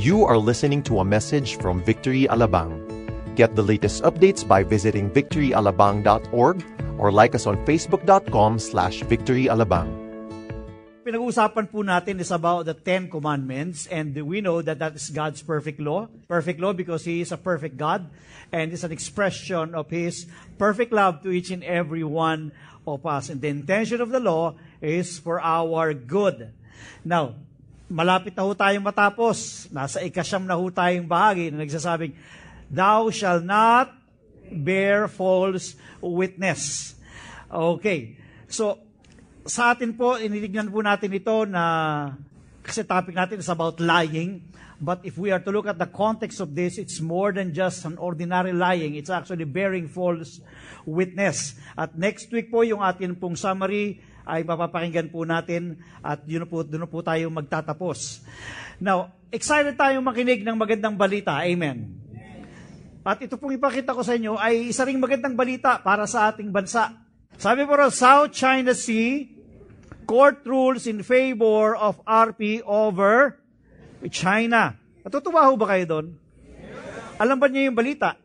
You are listening to a message from Victory Alabang. Get the latest updates by visiting victoryalabang.org or like us on facebook.com slash victoryalabang. Pinag-uusapan po natin is about the Ten Commandments and we know that that is God's perfect law. Perfect law because He is a perfect God and it's an expression of His perfect love to each and every one of us. And the intention of the law is for our good. Now, malapit na ho tayong matapos. Nasa ikasyam na ho tayong bahagi na nagsasabing, Thou shall not bear false witness. Okay. So, sa atin po, initignan po natin ito na, kasi topic natin is about lying. But if we are to look at the context of this, it's more than just an ordinary lying. It's actually bearing false witness. At next week po, yung atin pong summary ay mapapakinggan po natin at yun po, doon po tayo magtatapos. Now, excited tayong makinig ng magandang balita. Amen. At ito pong ipakita ko sa inyo ay isa ring magandang balita para sa ating bansa. Sabi po South China Sea, court rules in favor of RP over China. Natutuwa ho ba kayo doon? Alam ba niyo yung balita?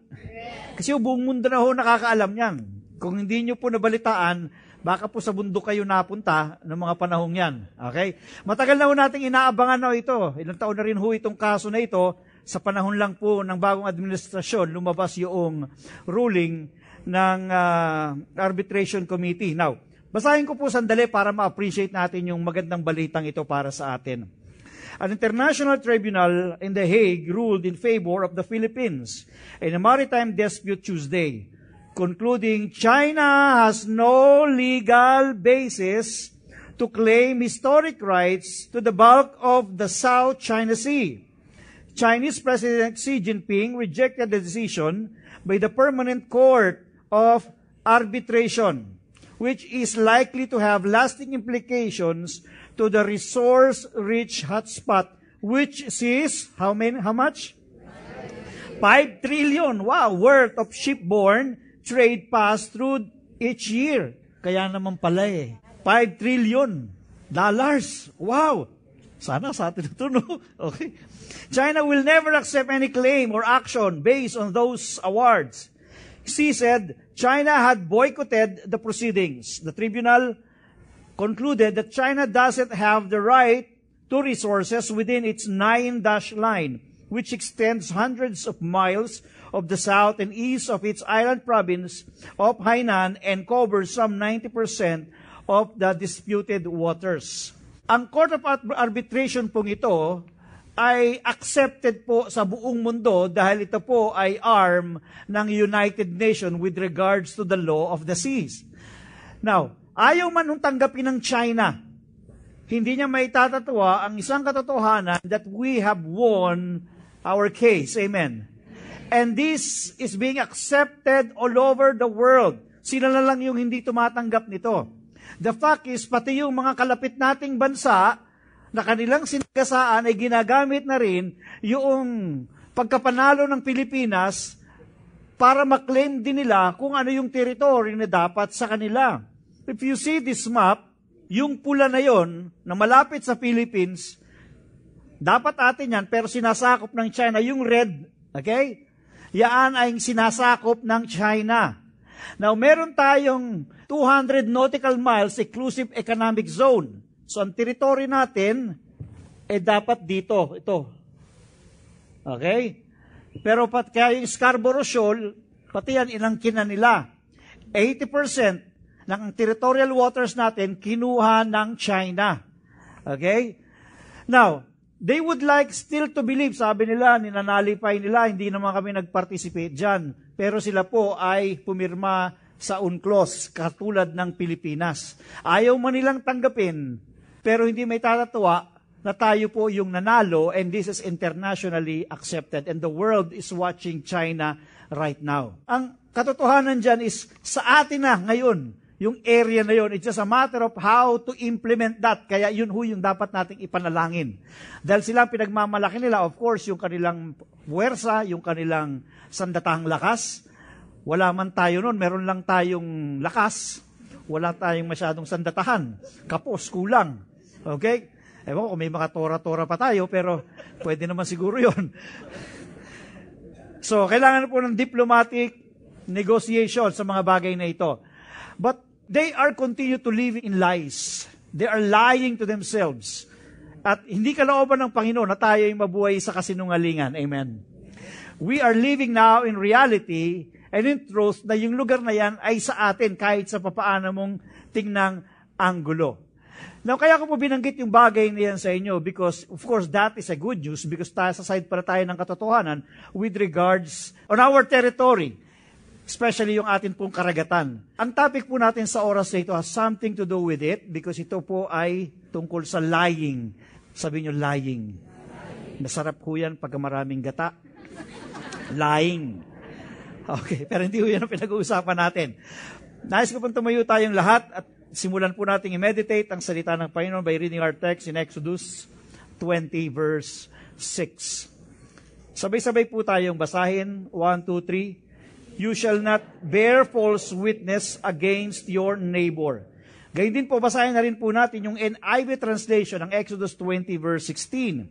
Kasi buong mundo na ho nakakaalam niyan. Kung hindi niyo po nabalitaan, baka po sa bundok kayo napunta ng mga panahong yan. Okay? Matagal na ho nating inaabangan na ito. Ilang taon na rin ho itong kaso na ito. Sa panahon lang po ng bagong administrasyon, lumabas yung ruling ng uh, arbitration committee. Now, basahin ko po sandali para ma-appreciate natin yung magandang balitang ito para sa atin. An international tribunal in The Hague ruled in favor of the Philippines in a maritime dispute Tuesday, concluding China has no legal basis to claim historic rights to the bulk of the South China Sea. Chinese President Xi Jinping rejected the decision by the Permanent Court of Arbitration, which is likely to have lasting implications to the resource-rich hotspot, which sees how many, how much? Five trillion, wow, worth of shipborne trade pass through each year. Kaya naman pala eh. Five trillion dollars. Wow! Sana sa atin ito, no? Okay. China will never accept any claim or action based on those awards. Xi said China had boycotted the proceedings. The tribunal concluded that China doesn't have the right to resources within its nine-dash line, which extends hundreds of miles of the south and east of its island province of Hainan and covers some 90% of the disputed waters. Ang Court of Arbitration pong ito ay accepted po sa buong mundo dahil ito po ay arm ng United Nations with regards to the law of the seas. Now, ayaw man nung tanggapin ng China, hindi niya may tatatawa ang isang katotohanan that we have won our case. Amen. And this is being accepted all over the world. Sila na lang yung hindi tumatanggap nito. The fact is, pati yung mga kalapit nating bansa, na kanilang sinagasaan ay ginagamit na rin yung pagkapanalo ng Pilipinas para maklaim din nila kung ano yung territory na dapat sa kanila. If you see this map, yung pula na yon na malapit sa Philippines, dapat atin yan, pero sinasakop ng China. Yung red, okay? Yaan ay sinasakop ng China. Now, meron tayong 200 nautical miles exclusive economic zone. So, ang teritoryo natin, eh dapat dito, ito. Okay? Pero pat, kaya yung Scarborough Shoal, pati yan inangkin na nila. 80% ng territorial waters natin, kinuha ng China. Okay? Now, they would like still to believe, sabi nila, ninanalipay nila, hindi naman kami nag-participate dyan. Pero sila po ay pumirma sa UNCLOS, katulad ng Pilipinas. Ayaw man nilang tanggapin pero hindi may tatatawa na tayo po yung nanalo and this is internationally accepted and the world is watching China right now. Ang katotohanan dyan is sa atin na ngayon, yung area na yun, it's just a matter of how to implement that. Kaya yun ho yung dapat nating ipanalangin. Dahil sila pinagmamalaki nila, of course, yung kanilang puwersa, yung kanilang sandatahang lakas. Wala man tayo nun, meron lang tayong lakas. Wala tayong masyadong sandatahan. Kapos, kulang. Okay? Ewan ko kung may mga tora-tora pa tayo, pero pwede naman siguro yon. so, kailangan po ng diplomatic negotiation sa mga bagay na ito. But they are continue to live in lies. They are lying to themselves. At hindi kalooban ng Panginoon na tayo ay mabuhay sa kasinungalingan. Amen. We are living now in reality and in truth na yung lugar na yan ay sa atin kahit sa papaano mong tingnang anggulo. Now, kaya ko po binanggit yung bagay na yan sa inyo because, of course, that is a good news because tayo, sa side para tayo ng katotohanan with regards on our territory especially yung atin pong karagatan. Ang topic po natin sa oras na ito has something to do with it because ito po ay tungkol sa lying. Sabi nyo, lying. Masarap po yan pagka maraming gata. Lying. Okay, pero hindi po yan ang pinag-uusapan natin. Nais ko pong tumayo tayong lahat at simulan po natin i-meditate ang salita ng Panginoon by reading our text in Exodus 20 verse 6. Sabay-sabay po tayong basahin. 1, 2, 3. You shall not bear false witness against your neighbor. Gayun din po, basahin na rin po natin yung NIV translation ng Exodus 20 verse 16.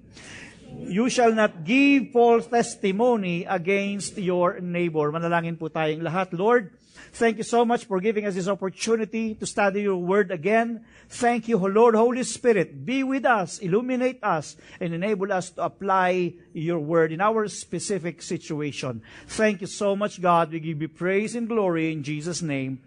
You shall not give false testimony against your neighbor. Manalangin po tayong lahat. Lord, Thank you so much for giving us this opportunity to study your word again. Thank you, Lord Holy Spirit. Be with us, illuminate us, and enable us to apply your word in our specific situation. Thank you so much, God. We give you praise and glory in Jesus' name.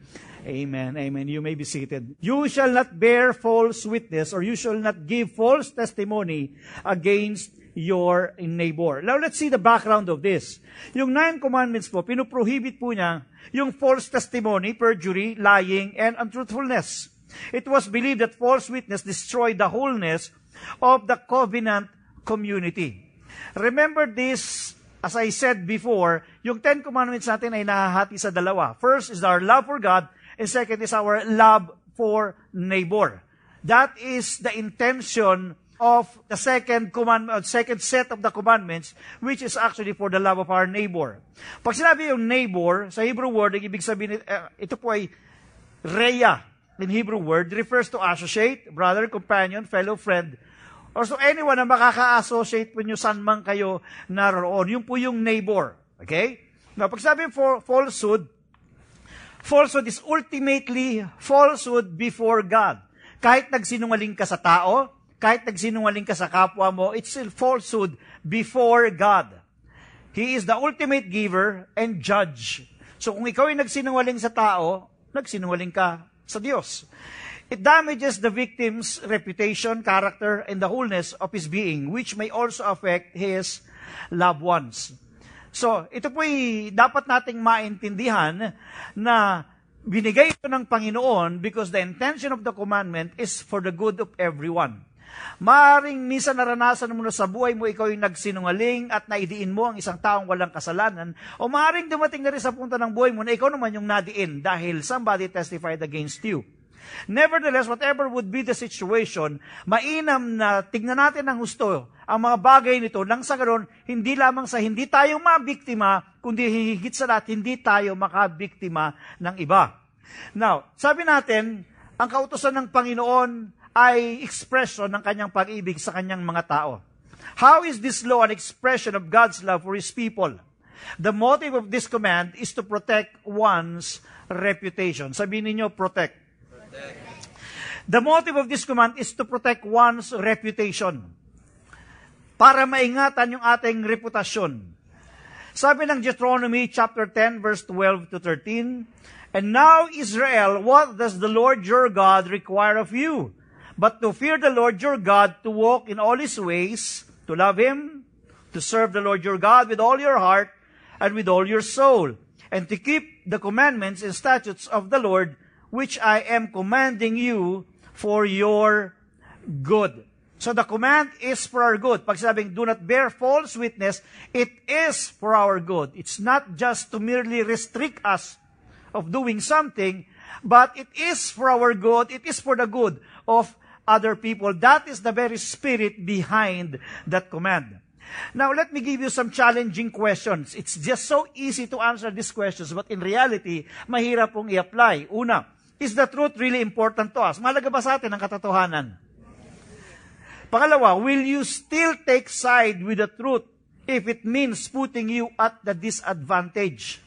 Amen. Amen. You may be seated. You shall not bear false witness or you shall not give false testimony against your neighbor. Now, let's see the background of this. Yung nine commandments po, pinuprohibit po niya yung false testimony, perjury, lying, and untruthfulness. It was believed that false witness destroyed the wholeness of the covenant community. Remember this, as I said before, yung Ten Commandments natin ay nahahati sa dalawa. First is our love for God, and second is our love for neighbor. That is the intention of the second commandment, second set of the commandments, which is actually for the love of our neighbor. Pag sinabi yung neighbor, sa Hebrew word, ang ibig sabihin, uh, ito po ay reya in Hebrew word, refers to associate, brother, companion, fellow friend, or so anyone na makaka-associate when you saan man kayo naroon. Yung po yung neighbor. Okay? Now, pag sabi for falsehood, falsehood is ultimately falsehood before God. Kahit nagsinungaling ka sa tao, kahit nagsinungaling ka sa kapwa mo, it's still falsehood before God. He is the ultimate giver and judge. So kung ikaw ay nagsinungaling sa tao, nagsinungaling ka sa Diyos. It damages the victim's reputation, character, and the wholeness of his being, which may also affect his loved ones. So, ito po'y dapat nating maintindihan na binigay ito ng Panginoon because the intention of the commandment is for the good of everyone. Maaring minsan naranasan mo na sa buhay mo, ikaw yung nagsinungaling at naidiin mo ang isang taong walang kasalanan. O maaring dumating na rin sa punto ng buhay mo na ikaw naman yung nadiin dahil somebody testified against you. Nevertheless, whatever would be the situation, mainam na tignan natin ng gusto ang mga bagay nito nang sa ganon, hindi lamang sa hindi tayo mabiktima, kundi hihigit sa lahat, hindi tayo makabiktima ng iba. Now, sabi natin, ang kautosan ng Panginoon ay expression ng kanyang pag-ibig sa kanyang mga tao. How is this law an expression of God's love for His people? The motive of this command is to protect one's reputation. Sabihin niyo, protect. protect. The motive of this command is to protect one's reputation. Para maingatan yung ating reputasyon. Sabi ng Deuteronomy chapter 10 verse 12 to 13, And now Israel, what does the Lord your God require of you? But to fear the Lord your God, to walk in all his ways, to love him, to serve the Lord your God with all your heart and with all your soul, and to keep the commandments and statutes of the Lord, which I am commanding you for your good. So the command is for our good. Pag sabing, do not bear false witness, it is for our good. It's not just to merely restrict us of doing something, but it is for our good. It is for the good of other people. That is the very spirit behind that command. Now, let me give you some challenging questions. It's just so easy to answer these questions, but in reality, mahirap pong i-apply. Una, is the truth really important to us? Malaga ba sa atin ang katotohanan? Pangalawa, will you still take side with the truth if it means putting you at the disadvantage?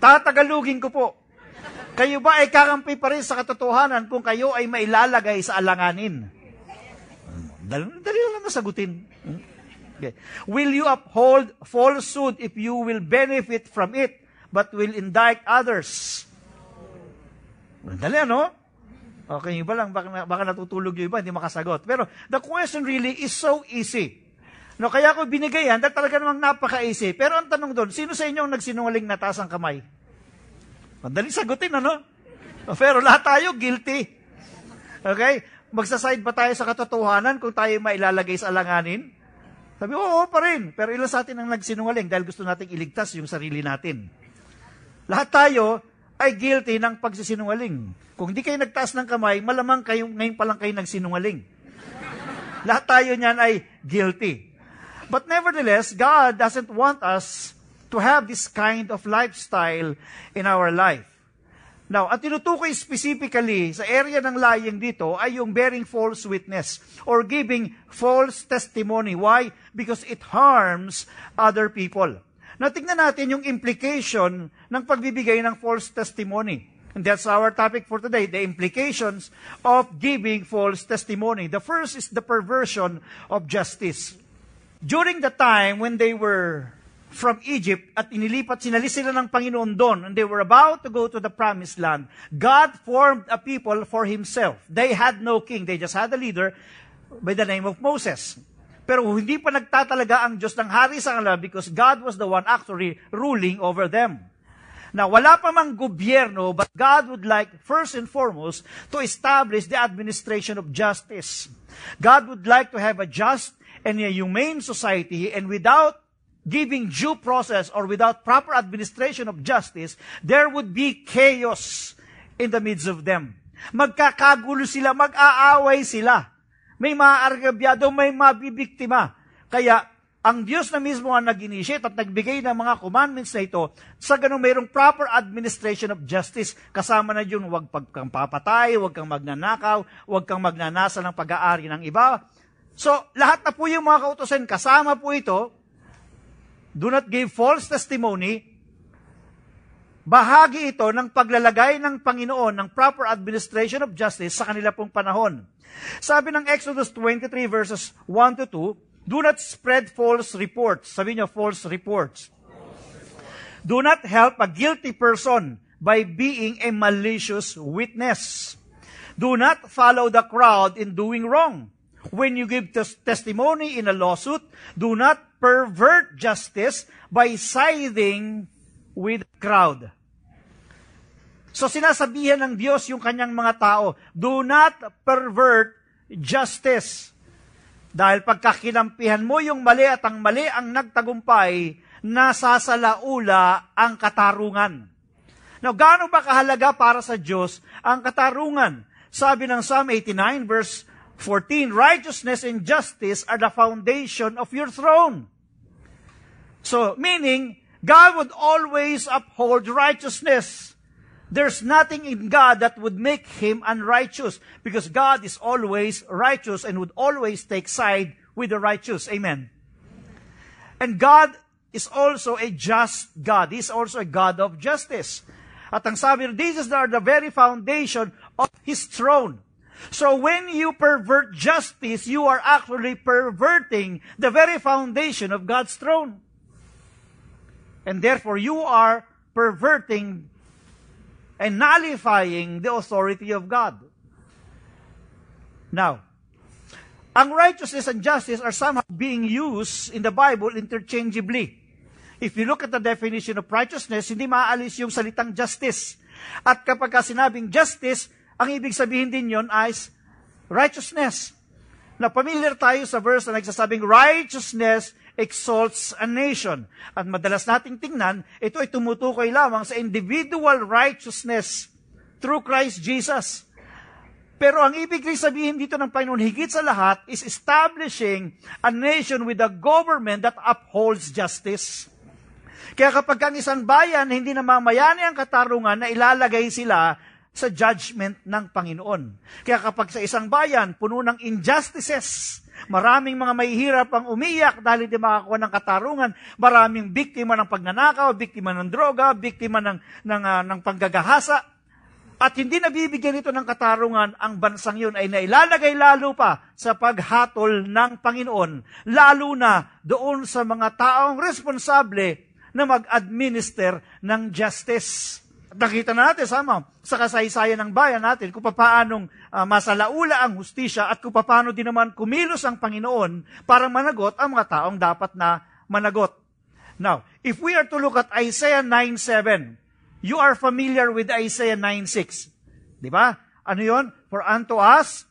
Tatagalugin ko po. Kayo ba ay kakampi pa rin sa katotohanan kung kayo ay mailalagay sa alanganin? Dali, dali lang masagutin. Okay. Will you uphold falsehood if you will benefit from it, but will indict others? Dali, ano? Okay, iba lang, baka, baka natutulog yung iba, hindi makasagot. Pero the question really is so easy. No, kaya ko binigay yan, dahil talaga namang napaka-easy. Pero ang tanong doon, sino sa inyo ang nagsinungaling na taas ang kamay? Madaling sagutin, ano? Pero lahat tayo guilty. Okay? Magsaside ba tayo sa katotohanan kung tayo mailalagay sa alanganin? Sabi, oo pa rin. Pero ilan sa atin ang nagsinungaling dahil gusto nating iligtas yung sarili natin. Lahat tayo ay guilty ng pagsisinungaling. Kung hindi kayo nagtaas ng kamay, malamang kayo, ngayon pa lang kayo nagsinungaling. Lahat tayo niyan ay guilty. But nevertheless, God doesn't want us to have this kind of lifestyle in our life. Now, ang tinutukoy specifically sa area ng lying dito ay yung bearing false witness or giving false testimony. Why? Because it harms other people. Now, tingnan natin yung implication ng pagbibigay ng false testimony. And that's our topic for today, the implications of giving false testimony. The first is the perversion of justice. During the time when they were from Egypt at inilipat, sinalis sila ng Panginoon doon and they were about to go to the promised land. God formed a people for Himself. They had no king. They just had a leader by the name of Moses. Pero hindi pa nagtatalaga ang Diyos ng hari sa kanila because God was the one actually ruling over them. Now, wala pa mang gobyerno, but God would like, first and foremost, to establish the administration of justice. God would like to have a just and a humane society, and without giving due process or without proper administration of justice, there would be chaos in the midst of them. Magkakagulo sila, mag-aaway sila. May maaargabyado, may mabibiktima. Kaya, ang Diyos na mismo ang nag-initiate at nagbigay ng mga commandments na ito, sa ganun mayroong proper administration of justice. Kasama na yun, huwag kang papatay, huwag kang magnanakaw, huwag kang magnanasa ng pag-aari ng iba. So, lahat na po yung mga kautosan, kasama po ito, do not give false testimony, bahagi ito ng paglalagay ng Panginoon ng proper administration of justice sa kanila pong panahon. Sabi ng Exodus 23 verses 1 to 2, do not spread false reports. Sabi niyo, false reports. Do not help a guilty person by being a malicious witness. Do not follow the crowd in doing wrong. When you give tes- testimony in a lawsuit, do not pervert justice by siding with the crowd. So sinasabihan ng Diyos yung kanyang mga tao, do not pervert justice. Dahil pagkakinampihan mo yung mali at ang mali ang nagtagumpay, nasasalaula ang katarungan. Now, gaano ba kahalaga para sa Diyos ang katarungan? Sabi ng Psalm 89 verse 14, righteousness and justice are the foundation of your throne. So, meaning, God would always uphold righteousness. There's nothing in God that would make him unrighteous because God is always righteous and would always take side with the righteous. Amen. And God is also a just God. He's also a God of justice. At ang sabi, these are the very foundation of His throne. So when you pervert justice, you are actually perverting the very foundation of God's throne. And therefore, you are perverting and nullifying the authority of God. Now, ang righteousness and justice are somehow being used in the Bible interchangeably. If you look at the definition of righteousness, hindi maaalis yung salitang justice. At kapag ka sinabing justice, ang ibig sabihin din yon ay righteousness. Na familiar tayo sa verse na nagsasabing righteousness exalts a nation. At madalas nating tingnan, ito ay tumutukoy lamang sa individual righteousness through Christ Jesus. Pero ang ibig sabihin dito ng Panginoon, higit sa lahat, is establishing a nation with a government that upholds justice. Kaya kapag ang isang bayan hindi namamayani ang katarungan na ilalagay sila sa judgment ng Panginoon. Kaya kapag sa isang bayan, puno ng injustices, maraming mga mahihirap ang umiyak dahil hindi makakuha ng katarungan, maraming biktima ng pagnanakaw, biktima ng droga, biktima ng, ng, uh, ng panggagahasa, at hindi nabibigyan ito ng katarungan, ang bansang yun ay nailalagay lalo pa sa paghatol ng Panginoon, lalo na doon sa mga taong responsable na mag-administer ng justice. Nakita na natin sama sa kasaysayan ng bayan natin kung paanong uh, masalaula ang hustisya at kung paano din naman kumilos ang Panginoon para managot ang mga taong dapat na managot. Now, if we are to look at Isaiah 9.7, you are familiar with Isaiah 9.6. Di ba? Ano yon? For unto us,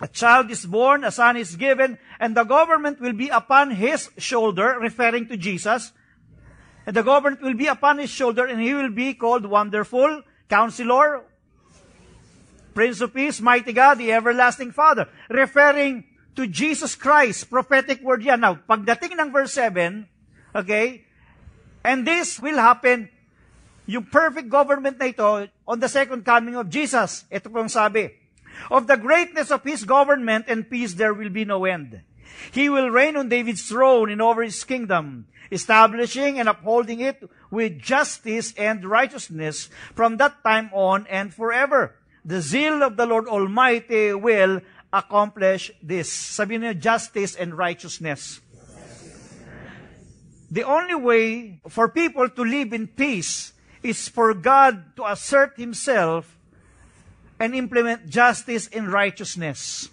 a child is born, a son is given, and the government will be upon his shoulder, referring to Jesus, And the government will be upon his shoulder, and he will be called Wonderful, Counselor, Prince of Peace, Mighty God, the Everlasting Father. Referring to Jesus Christ, prophetic word yan. Now, pagdating ng verse 7, okay, and this will happen, yung perfect government na ito, on the second coming of Jesus. Ito pong sabi, Of the greatness of His government and peace there will be no end. He will reign on David's throne and over His kingdom, establishing and upholding it with justice and righteousness from that time on and forever. The zeal of the Lord Almighty will accomplish this. Sabi niyo, justice and righteousness. The only way for people to live in peace is for God to assert Himself and implement justice and righteousness.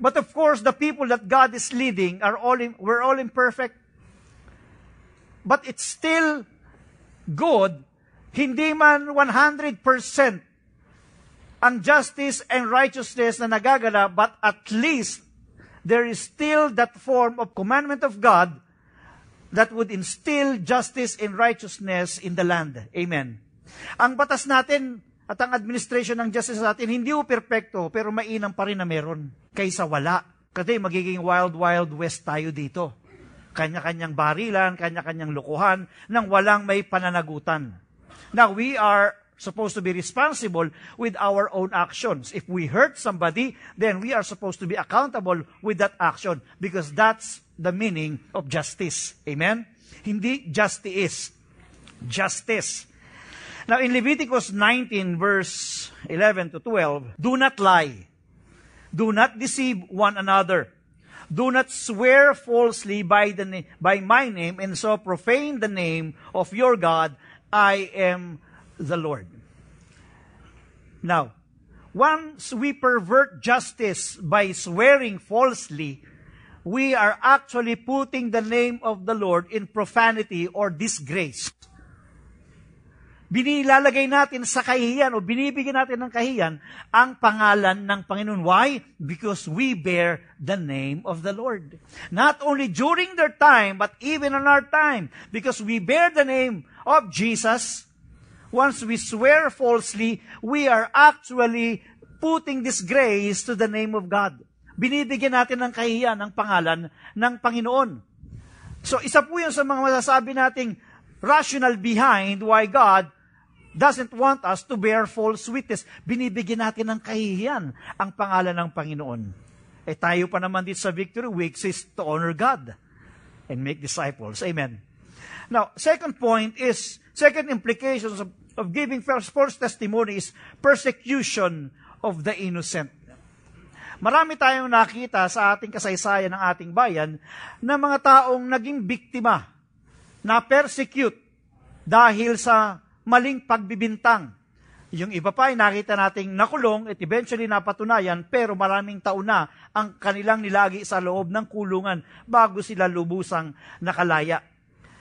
But of course, the people that God is leading are all, we're all imperfect but it's still good, hindi man 100% ang justice and righteousness na nagagala, but at least there is still that form of commandment of God that would instill justice and righteousness in the land. Amen. Ang batas natin at ang administration ng justice natin, hindi po perpekto, pero mainam pa rin na meron kaysa wala. Kasi magiging wild, wild west tayo dito kanya-kanyang barilan, kanya-kanyang lukuhan, nang walang may pananagutan. Now, we are supposed to be responsible with our own actions. If we hurt somebody, then we are supposed to be accountable with that action because that's the meaning of justice. Amen? Hindi justice. Justice. Now, in Leviticus 19, verse 11 to 12, do not lie. Do not deceive one another. Do not swear falsely by, the, by my name and so profane the name of your God. I am the Lord. Now, once we pervert justice by swearing falsely, we are actually putting the name of the Lord in profanity or disgrace binilalagay natin sa kahiyan o binibigyan natin ng kahiyan ang pangalan ng Panginoon. Why? Because we bear the name of the Lord. Not only during their time, but even in our time. Because we bear the name of Jesus, once we swear falsely, we are actually putting disgrace to the name of God. Binibigyan natin ng kahiyan ang pangalan ng Panginoon. So, isa po yun sa mga masasabi nating rational behind why God doesn't want us to bear false witness. Binibigyan natin ng kahihiyan ang pangalan ng Panginoon. Eh tayo pa naman dito sa Victory Week is to honor God and make disciples. Amen. Now, second point is, second implications of, of giving false, false testimony is persecution of the innocent. Marami tayong nakita sa ating kasaysayan ng ating bayan na mga taong naging biktima na persecute dahil sa maling pagbibintang. Yung iba pa ay nakita nating nakulong at eventually napatunayan pero maraming taon na ang kanilang nilagi sa loob ng kulungan bago sila lubusang nakalaya.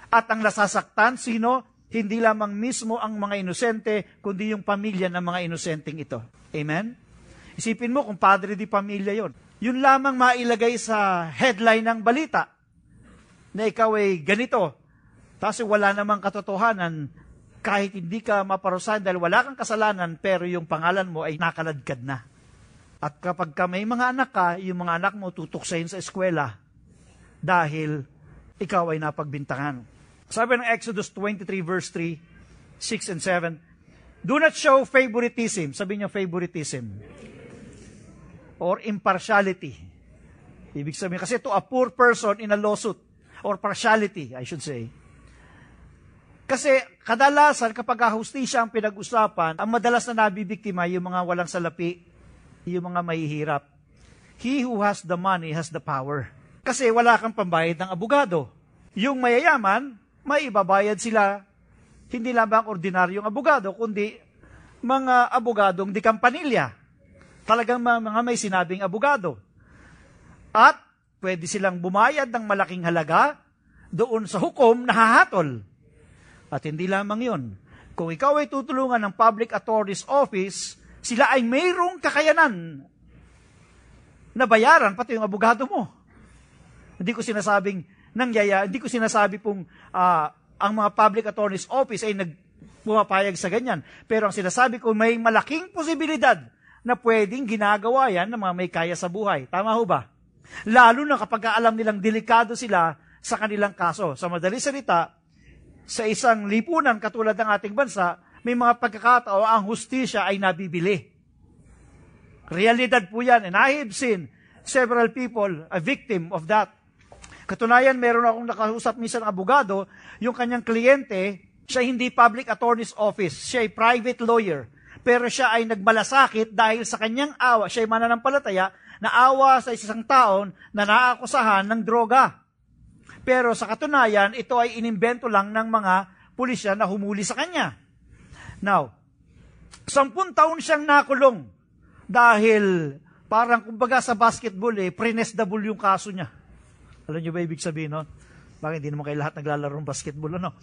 At ang nasasaktan, sino? Hindi lamang mismo ang mga inosente, kundi yung pamilya ng mga inosenteng ito. Amen? Isipin mo kung padre di pamilya yon. Yun lamang mailagay sa headline ng balita na ikaw ay ganito. Tapos wala namang katotohanan, kahit hindi ka maparusahan dahil wala kang kasalanan, pero yung pangalan mo ay nakaladkad na. At kapag ka may mga anak ka, yung mga anak mo tutuksayin sa eskwela dahil ikaw ay napagbintangan. Sabi ng Exodus 23 verse 3, 6 and 7, Do not show favoritism. Sabi niyo favoritism. Or impartiality. Ibig sabihin, kasi to a poor person in a lawsuit. Or partiality, I should say. Kasi kadalasan kapag hustisya ang pinag-usapan, ang madalas na nabibiktima yung mga walang salapi, yung mga mahihirap. He who has the money has the power. Kasi wala kang pambayad ng abogado. Yung mayayaman, may ibabayad sila. Hindi lamang ordinaryong abogado, kundi mga abogadong di kampanilya. Talagang mga may sinabing abogado. At pwede silang bumayad ng malaking halaga doon sa hukom na hahatol. At hindi lamang yon. Kung ikaw ay tutulungan ng public authorities office, sila ay mayroong kakayanan na bayaran pati yung abogado mo. Hindi ko sinasabing nangyaya, hindi ko sinasabi pong uh, ang mga public attorney's office ay nagpumapayag sa ganyan. Pero ang sinasabi ko, may malaking posibilidad na pwedeng ginagawa yan ng mga may kaya sa buhay. Tama ho ba? Lalo na kapag alam nilang delikado sila sa kanilang kaso. Sa madali salita, sa isang lipunan katulad ng ating bansa, may mga pagkakataon ang hustisya ay nabibili. Realidad po yan. And I have seen several people a victim of that. Katunayan, meron akong nakausap minsan ng abogado, yung kanyang kliyente, siya hindi public attorney's office, siya ay private lawyer. Pero siya ay nagmalasakit dahil sa kanyang awa, siya ay mananampalataya, na awa sa isang taon na naakusahan ng droga. Pero sa katunayan, ito ay inimbento lang ng mga pulisya na humuli sa kanya. Now, sampun taon siyang nakulong dahil parang kumbaga sa basketball eh, prenesdable yung kaso niya. Alam niyo ba ibig sabihin nun? Bakit hindi naman kayo lahat naglalaro ng basketball, ano?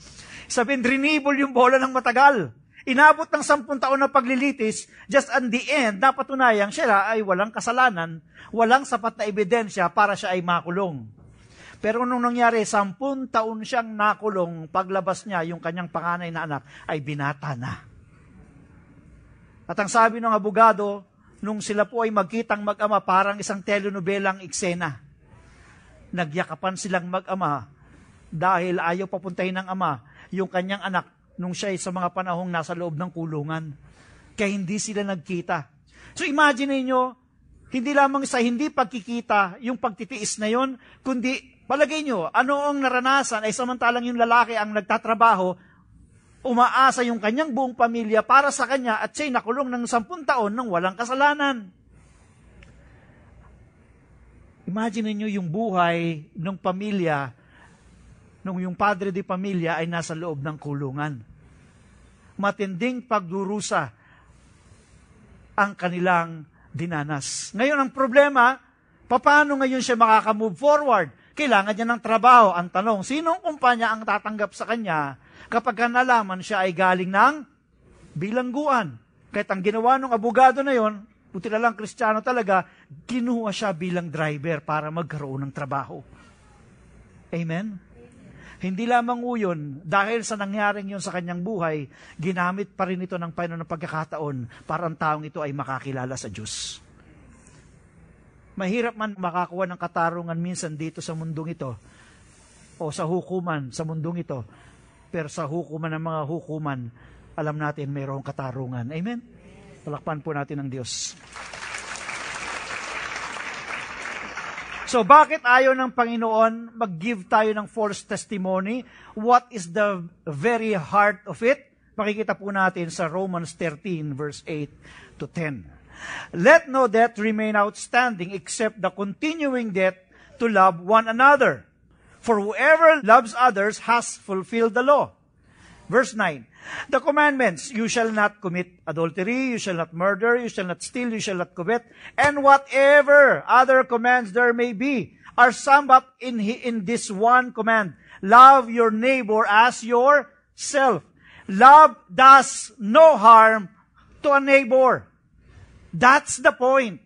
Sabihin, drinibble yung bola ng matagal. Inabot ng sampun taon na paglilitis, just on the end, napatunayang siya ay walang kasalanan, walang sapat na ebidensya para siya ay makulong. Pero nung nangyari, sampun taon siyang nakulong, paglabas niya, yung kanyang panganay na anak ay binata na. At ang sabi ng abogado, nung sila po ay magkitang mag-ama, parang isang telenobelang eksena. Nagyakapan silang mag-ama dahil ayaw papuntahin ng ama yung kanyang anak nung siya ay sa mga panahong nasa loob ng kulungan. Kaya hindi sila nagkita. So imagine niyo hindi lamang sa hindi pagkikita, yung pagtitiis na yon, kundi Palagay nyo, ano ang naranasan ay samantalang yung lalaki ang nagtatrabaho, umaasa yung kanyang buong pamilya para sa kanya at siya'y nakulong ng sampun taon ng walang kasalanan. Imagine niyo yung buhay ng pamilya nung yung padre di pamilya ay nasa loob ng kulungan. Matinding pagdurusa ang kanilang dinanas. Ngayon, ang problema, paano ngayon siya makaka-move forward? Kailangan niya ng trabaho. Ang tanong, sinong kumpanya ang tatanggap sa kanya kapag nalaman siya ay galing ng bilangguan? Kahit ang ginawa ng abogado na yon, buti na lang kristyano talaga, kinuha siya bilang driver para magkaroon ng trabaho. Amen? Hindi lamang yun, dahil sa nangyaring yun sa kanyang buhay, ginamit pa rin ito ng Panginoon ng pagkakataon para ang taong ito ay makakilala sa Diyos. Mahirap man makakuha ng katarungan minsan dito sa mundong ito o sa hukuman sa mundong ito. Pero sa hukuman ng mga hukuman, alam natin mayroong katarungan. Amen? Palakpan po natin ang Diyos. So bakit ayaw ng Panginoon mag-give tayo ng false testimony? What is the very heart of it? Makikita po natin sa Romans 13 verse 8 to 10. Let no debt remain outstanding except the continuing debt to love one another. For whoever loves others has fulfilled the law. Verse 9. The commandments, you shall not commit adultery, you shall not murder, you shall not steal, you shall not covet, and whatever other commands there may be, are summed up in, in this one command. Love your neighbor as yourself. Love does no harm to a neighbor. That's the point.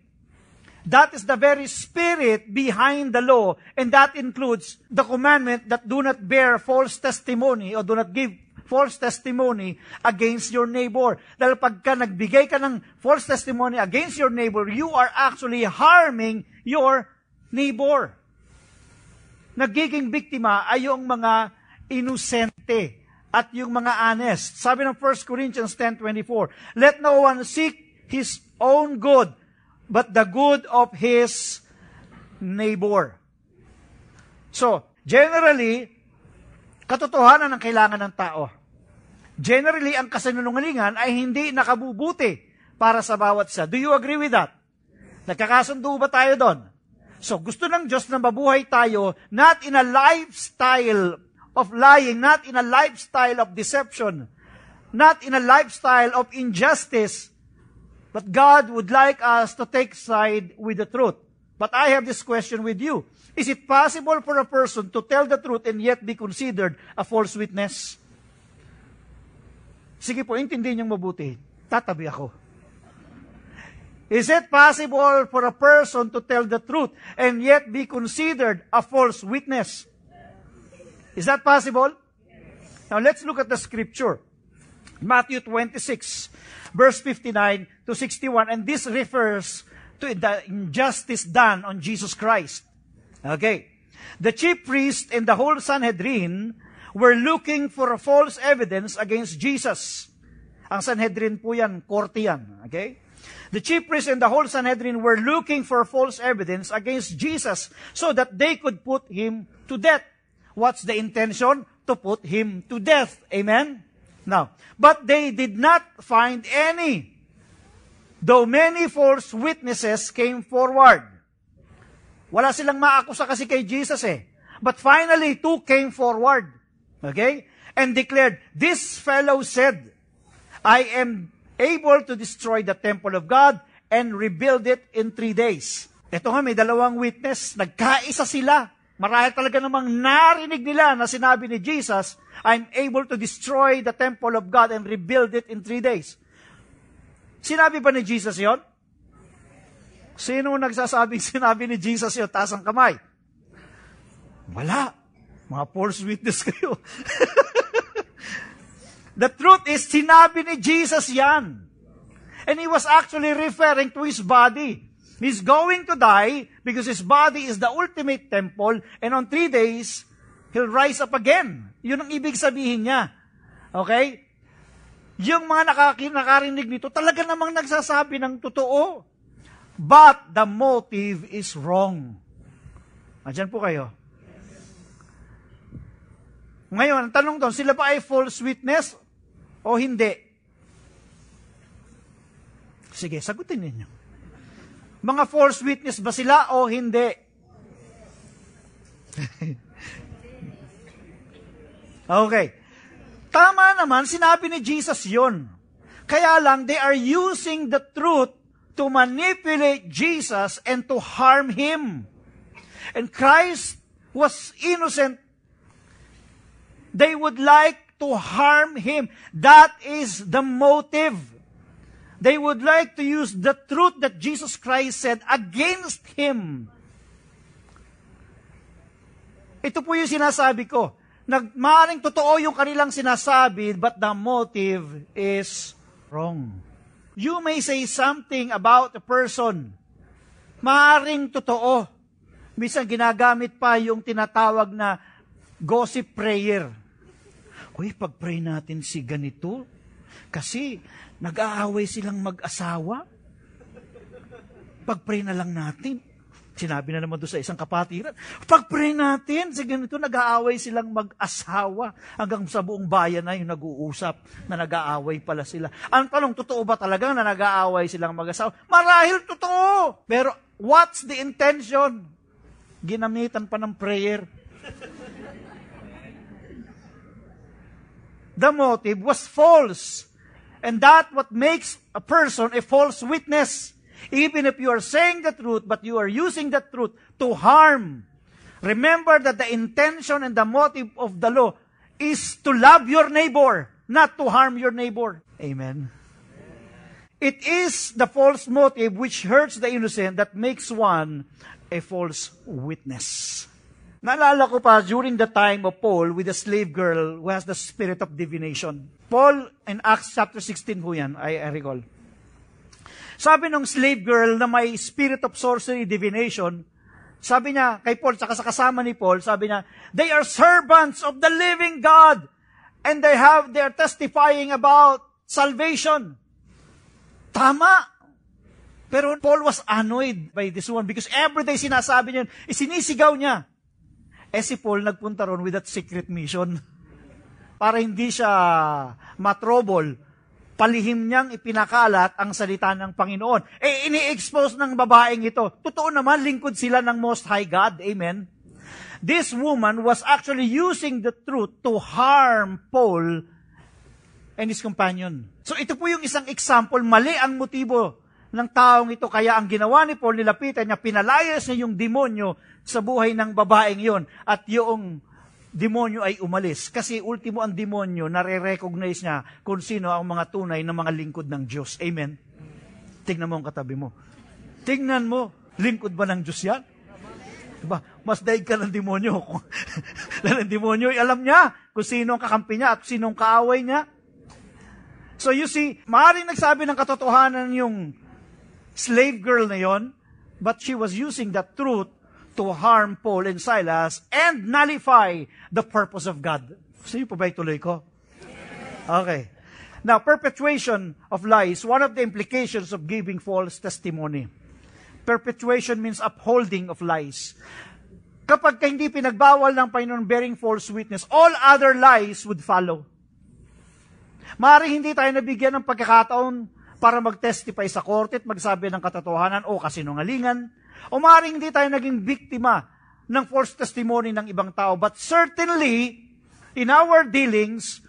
That is the very spirit behind the law, and that includes the commandment that do not bear false testimony or do not give false testimony against your neighbor. Dahil pagka nagbigay ka ng false testimony against your neighbor, you are actually harming your neighbor. Nagiging biktima ay yung mga inosente at yung mga honest. Sabi ng 1 Corinthians 10.24, Let no one seek his own good, but the good of his neighbor. So, generally, katotohanan ang kailangan ng tao. Generally, ang kasinungalingan ay hindi nakabubuti para sa bawat isa. Do you agree with that? Nagkakasundo ba tayo doon? So, gusto ng Diyos na mabuhay tayo not in a lifestyle of lying, not in a lifestyle of deception, not in a lifestyle of injustice, but God would like us to take side with the truth. But I have this question with you. Is it possible for a person to tell the truth and yet be considered a false witness? Sige po, intindihin niyong mabuti. Tatabi ako. Is it possible for a person to tell the truth and yet be considered a false witness? Is that possible? Now let's look at the scripture. Matthew 26, verse 59 to 61, and this refers to the injustice done on Jesus Christ. Okay. The chief priest and the whole Sanhedrin were looking for a false evidence against Jesus. Ang Sanhedrin po yan, korte yan. Okay? The chief priest and the whole Sanhedrin were looking for false evidence against Jesus so that they could put him to death. What's the intention? To put him to death. Amen? Now, but they did not find any. Though many false witnesses came forward. Wala silang maakusa kasi kay Jesus eh. But finally, two came forward. Okay? And declared, This fellow said, I am able to destroy the temple of God and rebuild it in three days. Ito nga, may dalawang witness. Nagkaisa sila. Marahil talaga namang narinig nila na sinabi ni Jesus, I'm able to destroy the temple of God and rebuild it in three days. Sinabi ba ni Jesus yon? Sino nagsasabing sinabi ni Jesus yon? Taas ang kamay. Wala. Mga false witness kayo. The truth is, sinabi ni Jesus yan. And he was actually referring to his body. He's going to die because his body is the ultimate temple and on three days, he'll rise up again. Yun ang ibig sabihin niya. Okay? Yung mga nakakin, nakarinig nito, talaga namang nagsasabi ng totoo. But the motive is wrong. Andyan po kayo. Ngayon, ang tanong doon, sila ba ay false witness o hindi? Sige, sagutin ninyo. Mga false witness ba sila o hindi? okay. Tama naman, sinabi ni Jesus yon. Kaya lang, they are using the truth to manipulate Jesus and to harm Him. And Christ was innocent. They would like to harm Him. That is the motive. They would like to use the truth that Jesus Christ said against Him. Ito po yung sinasabi ko. Nag, totoo yung kanilang sinasabi, but the motive is wrong. You may say something about a person. Maaring totoo. Minsan ginagamit pa yung tinatawag na gossip prayer. Uy, pag-pray natin si ganito, kasi nag-aaway silang mag-asawa. Pag-pray na lang natin. Sinabi na naman doon sa isang kapatiran, pag-pray natin, sa ganito, nag-aaway silang mag-asawa. Hanggang sa buong bayan na yung nag-uusap na nag-aaway pala sila. Ang tanong, totoo ba talaga na nag-aaway silang mag-asawa? Marahil totoo! Pero what's the intention? Ginamitan pa ng prayer. the motive was false. And that what makes a person a false witness. Even if you are saying the truth, but you are using the truth to harm. Remember that the intention and the motive of the law is to love your neighbor, not to harm your neighbor. Amen. It is the false motive which hurts the innocent that makes one a false witness. Naalala ko pa during the time of Paul with the slave girl who has the spirit of divination. Paul in Acts chapter 16 po yan, I, I recall. Sabi ng slave girl na may spirit of sorcery, divination, sabi niya kay Paul, saka sa kasama ni Paul, sabi niya, they are servants of the living God And they have, they're testifying about salvation. Tama. Pero Paul was annoyed by this one because everyday sinasabi niya, isinisigaw niya. Eh si Paul nagpunta ron with that secret mission. Para hindi siya matrobol, palihim niyang ipinakalat ang salita ng Panginoon. Eh, ini-expose ng babaeng ito. Totoo naman, lingkod sila ng Most High God. Amen? This woman was actually using the truth to harm Paul and his companion. So ito po yung isang example, mali ang motibo ng taong ito. Kaya ang ginawa ni Paul, nilapitan niya, pinalayas niya yung demonyo sa buhay ng babaeng yon At yung demonyo ay umalis. Kasi ultimo ang demonyo, nare-recognize niya kung sino ang mga tunay na mga lingkod ng Diyos. Amen? Tingnan mo ang katabi mo. Tingnan mo, lingkod ba ng Diyos yan? Diba? Mas daig ka ng demonyo. ng demonyo, alam niya kung sino ang kakampi niya at sino ang kaaway niya. So you see, maaaring nagsabi ng katotohanan yung slave girl na yon, but she was using that truth to harm Paul and Silas and nullify the purpose of God. Sige po ba ituloy ko? Okay. Now, perpetuation of lies, one of the implications of giving false testimony. Perpetuation means upholding of lies. Kapag ka hindi pinagbawal ng Panginoon bearing false witness, all other lies would follow. Maaaring hindi tayo nabigyan ng pagkakataon para mag-testify sa korte at magsabi ng katotohanan o kasinungalingan, o maaaring hindi tayo naging biktima ng false testimony ng ibang tao. But certainly, in our dealings,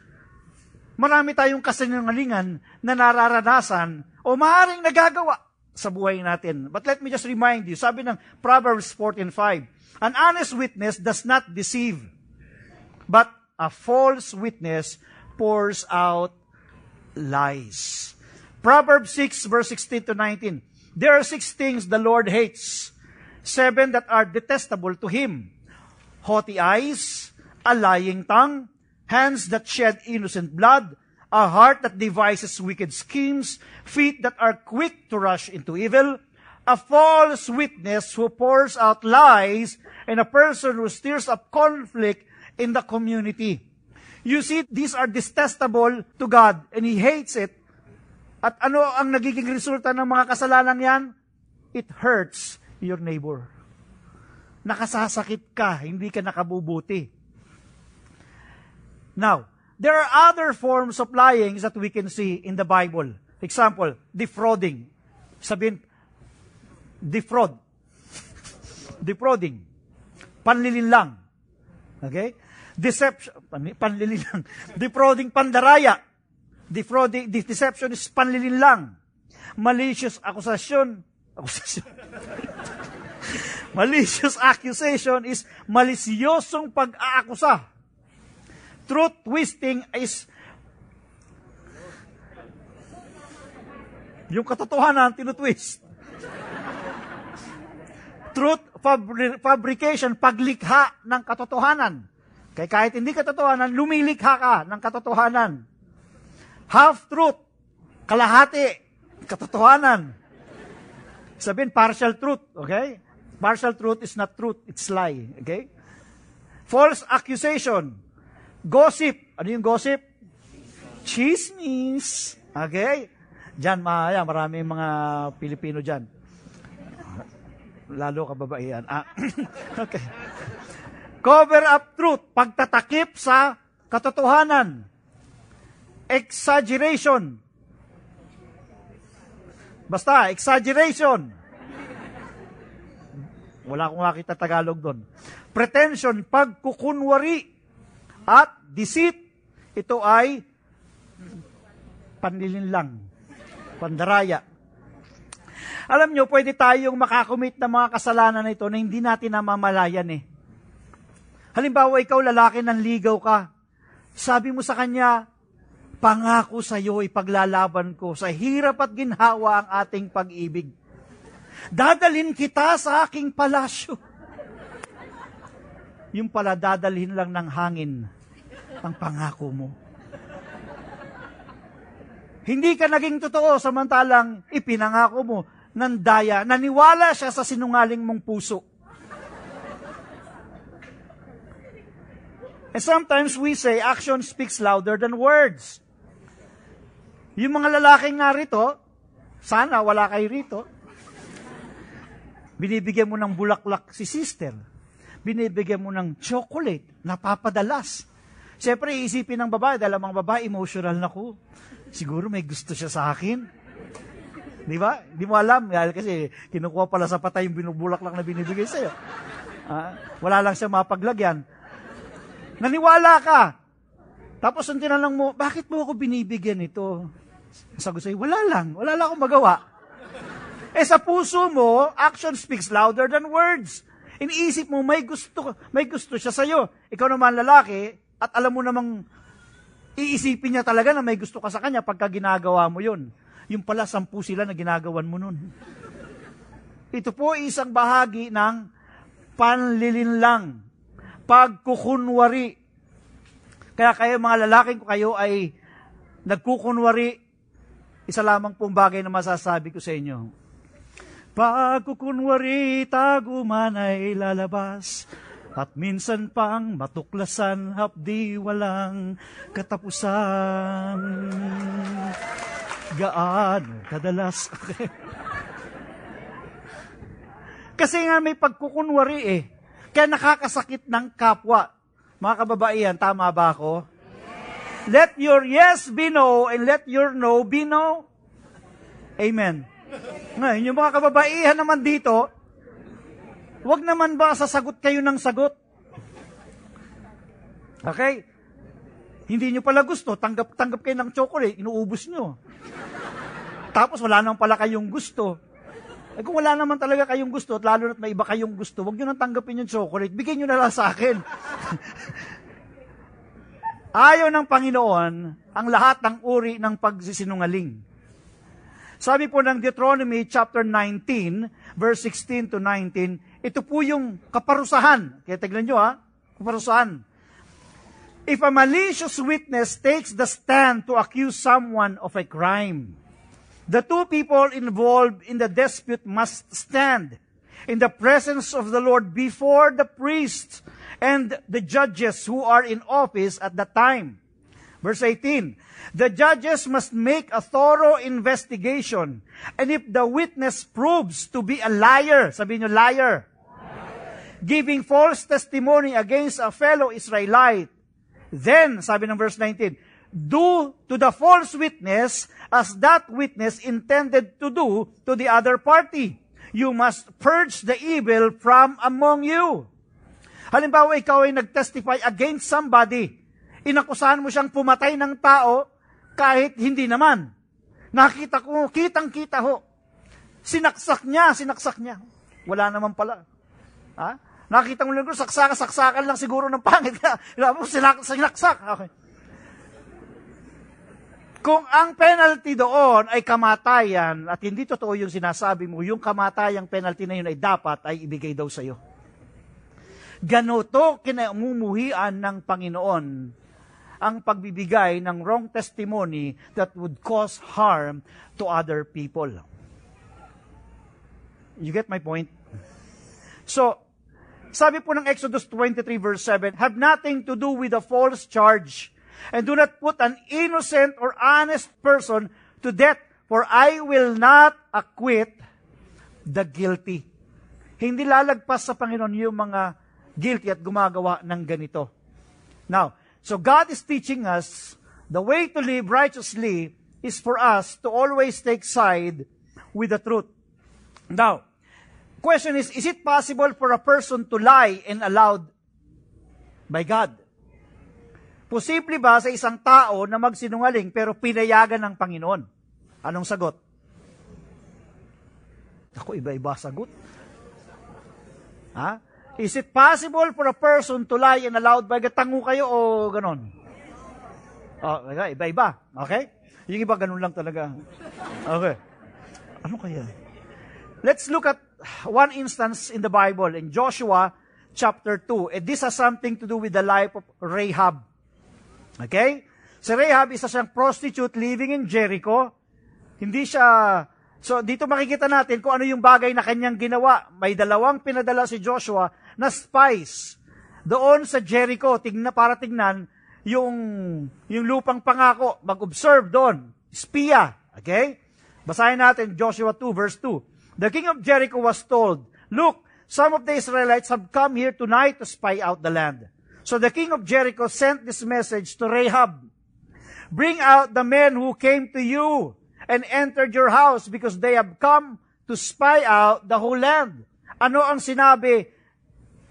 marami tayong kasinungalingan na nararanasan o maaaring nagagawa sa buhay natin. But let me just remind you, sabi ng Proverbs 14.5, An honest witness does not deceive, but a false witness pours out lies. Proverbs 6 verse 16 to 19. There are six things the Lord hates, seven that are detestable to Him. Haughty eyes, a lying tongue, hands that shed innocent blood, a heart that devises wicked schemes, feet that are quick to rush into evil, a false witness who pours out lies, and a person who stirs up conflict in the community. You see, these are detestable to God, and He hates it at ano ang nagiging resulta ng mga kasalanan yan? It hurts your neighbor. Nakasasakit ka, hindi ka nakabubuti. Now, there are other forms of lying that we can see in the Bible. Example, defrauding. Sabihin, defraud. Defrauding. Panlilinlang. Okay? Deception. Panlilinlang. Defrauding pandaraya defrauding, deception is panlilin lang. Malicious accusation, accusation. Malicious accusation is malisyosong pag-aakusa. Truth twisting is yung katotohanan tinutwist. Truth fabri- fabrication, paglikha ng katotohanan. Kaya kahit hindi katotohanan, lumilikha ka ng katotohanan. Half-truth, kalahati, katotohanan. Sabihin, partial truth, okay? Partial truth is not truth, it's lie, okay? False accusation, gossip. Ano yung gossip? Chismis, okay? Diyan, maya, marami mga Pilipino dyan. Lalo kababaihan. Ah, okay. Cover up truth, pagtatakip sa katotohanan exaggeration. Basta, exaggeration. Wala akong makita Tagalog doon. Pretension, pagkukunwari. At deceit, ito ay panlilinlang, pandaraya. Alam nyo, pwede tayong makakumit ng mga kasalanan na ito na hindi natin namamalayan eh. Halimbawa, ikaw lalaki ng ligaw ka. Sabi mo sa kanya, Pangako sa iyo ipaglalaban ko sa hirap at ginhawa ang ating pag-ibig. Dadalhin kita sa aking palasyo. Yung pala dadalhin lang ng hangin ang pangako mo. Hindi ka naging totoo samantalang ipinangako mo ng daya. Naniwala siya sa sinungaling mong puso. And sometimes we say, action speaks louder than words. Yung mga lalaking nga rito, sana wala kayo rito, binibigyan mo ng bulaklak si sister. Binibigyan mo ng chocolate, napapadalas. Siyempre, iisipin ng babae, dahil ang mga babae, emotional na ko. Siguro may gusto siya sa akin. Di ba? Di mo alam. Kasi kinukuha pala sa patay yung binubulaklak na binibigay sa'yo. Ah, wala lang siya mapaglagyan. Naniwala ka. Tapos ang tinanong mo, bakit mo ako binibigyan ito? Sagot sa'yo, wala lang. Wala lang akong magawa. Eh sa puso mo, action speaks louder than words. Iniisip mo, may gusto, may gusto siya sa'yo. Ikaw naman lalaki, at alam mo namang iisipin niya talaga na may gusto ka sa kanya pagka ginagawa mo yun. Yung pala, sampu sila na ginagawan mo nun. Ito po isang bahagi ng panlilinlang, pagkukunwari. Kaya kayo mga lalaking ko kayo ay nagkukunwari, isa lamang pong bagay na masasabi ko sa inyo. Pagkukunwari, tago man ay lalabas, at minsan pang matuklasan, hapdi walang katapusan. Gaano kadalas? Kasi nga may pagkukunwari eh. Kaya nakakasakit ng kapwa. Mga kababaihan, tama ba ako? Let your yes be no and let your no be no. Amen. Ngayon, yung mga kababaihan naman dito, wag naman ba sasagot kayo ng sagot? Okay? Hindi nyo pala gusto, tanggap, tanggap kayo ng chocolate, inuubos nyo. Tapos wala naman pala kayong gusto. Eh kung wala naman talaga kayong gusto, at lalo na't may iba kayong gusto, huwag nyo nang tanggapin yung chocolate, bigyan nyo na lang sa akin. Ayaw ng Panginoon ang lahat ng uri ng pagsisinungaling. Sabi po ng Deuteronomy chapter 19, verse 16 to 19, ito po yung kaparusahan. Kaya tignan nyo ha, kaparusahan. If a malicious witness takes the stand to accuse someone of a crime, the two people involved in the dispute must stand in the presence of the Lord before the priests and the judges who are in office at that time. Verse 18, the judges must make a thorough investigation, and if the witness proves to be a liar, sabi nyo, liar, giving false testimony against a fellow Israelite, then, sabi ng verse 19, do to the false witness as that witness intended to do to the other party. You must purge the evil from among you. Halimbawa, ikaw ay nag-testify against somebody. Inakusahan mo siyang pumatay ng tao kahit hindi naman. Nakita ko, kitang-kita ho. Sinaksak niya, sinaksak niya. Wala naman pala. Ha? Nakita mo lang, saksakan, saksakan lang siguro ng pangit. Sinak, sinaksak. Okay. Kung ang penalty doon ay kamatayan, at hindi totoo yung sinasabi mo, yung kamatayang penalty na yun ay dapat ay ibigay daw sa'yo. Ganoto kinamumuhian ng Panginoon ang pagbibigay ng wrong testimony that would cause harm to other people. You get my point? So, sabi po ng Exodus 23 verse 7, have nothing to do with a false charge and do not put an innocent or honest person to death, for I will not acquit the guilty. Hindi lalagpas sa Panginoon yung mga guilty at gumagawa ng ganito. Now, so God is teaching us the way to live righteously is for us to always take side with the truth. Now, question is, is it possible for a person to lie and allowed by God? Posible ba sa isang tao na magsinungaling pero pinayagan ng Panginoon? Anong sagot? Ako, iba-iba sagot. Ha? Is it possible for a person to lie and allowed by God? Tango kayo o ganon? Oh, iba-iba. Okay? Yung iba ganun lang talaga. Okay. Ano kaya? Let's look at one instance in the Bible in Joshua chapter 2. And this has something to do with the life of Rahab. Okay? Si Rahab, isa siyang prostitute living in Jericho. Hindi siya... So, dito makikita natin kung ano yung bagay na kanyang ginawa. May dalawang pinadala si Joshua na spies. doon sa Jericho, tigna, para tignan yung, yung lupang pangako. Mag-observe doon. Spiya. Okay? Basahin natin Joshua 2 verse 2. The king of Jericho was told, Look, some of the Israelites have come here tonight to spy out the land. So the king of Jericho sent this message to Rahab. Bring out the men who came to you and entered your house because they have come to spy out the whole land. Ano ang sinabi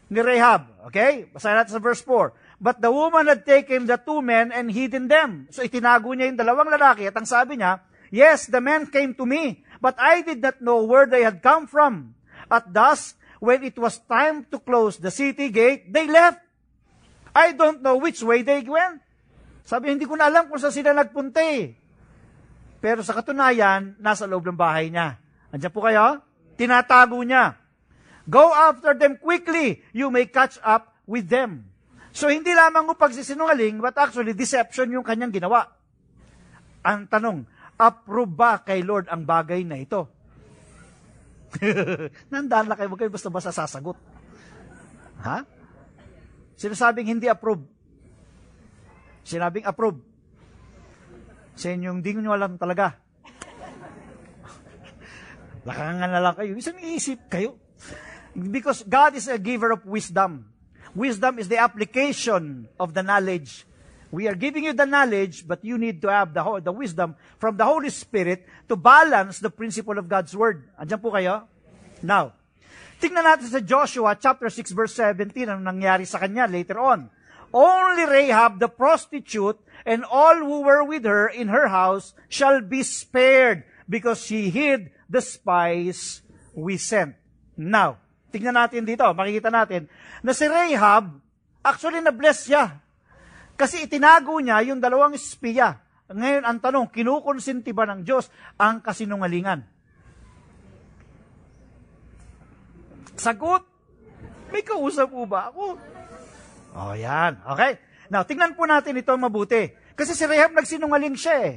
ni Rahab? Okay? Basahin natin sa verse 4. But the woman had taken the two men and hidden them. So itinago niya yung dalawang lalaki at ang sabi niya, Yes, the men came to me, but I did not know where they had come from. At thus, when it was time to close the city gate, they left. I don't know which way they went. Sabi, hindi ko na alam kung saan sila nagpunta eh. Pero sa katunayan, nasa loob ng bahay niya. Andiyan po kayo? Tinatago niya. Go after them quickly. You may catch up with them. So, hindi lamang mo pagsisinungaling, but actually, deception yung kanyang ginawa. Ang tanong, approve ba kay Lord ang bagay na ito? Nandaan na kayo, huwag kayo basta-basta sasagot. Ha? Sinasabing hindi approve. Sinabing approve. Sa inyong di nyo alam talaga. Lakangan na lang kayo. Isang iisip kayo. Because God is a giver of wisdom. Wisdom is the application of the knowledge. We are giving you the knowledge, but you need to have the, the wisdom from the Holy Spirit to balance the principle of God's Word. Andiyan po kayo? Now, tingnan natin sa Joshua chapter 6 verse 17 ang nangyari sa kanya later on. Only Rahab the prostitute and all who were with her in her house shall be spared because she hid the spies we sent. Now, tingnan natin dito, makikita natin na si Rahab, actually na-bless siya. Kasi itinago niya yung dalawang espiya. Ngayon, ang tanong, kinukonsinti ba ng Diyos ang kasinungalingan? Sagot, may kausap po ba ako? Oh, yan. Okay. Now, tingnan po natin ito mabuti. Kasi si Rahab nagsinungaling siya eh.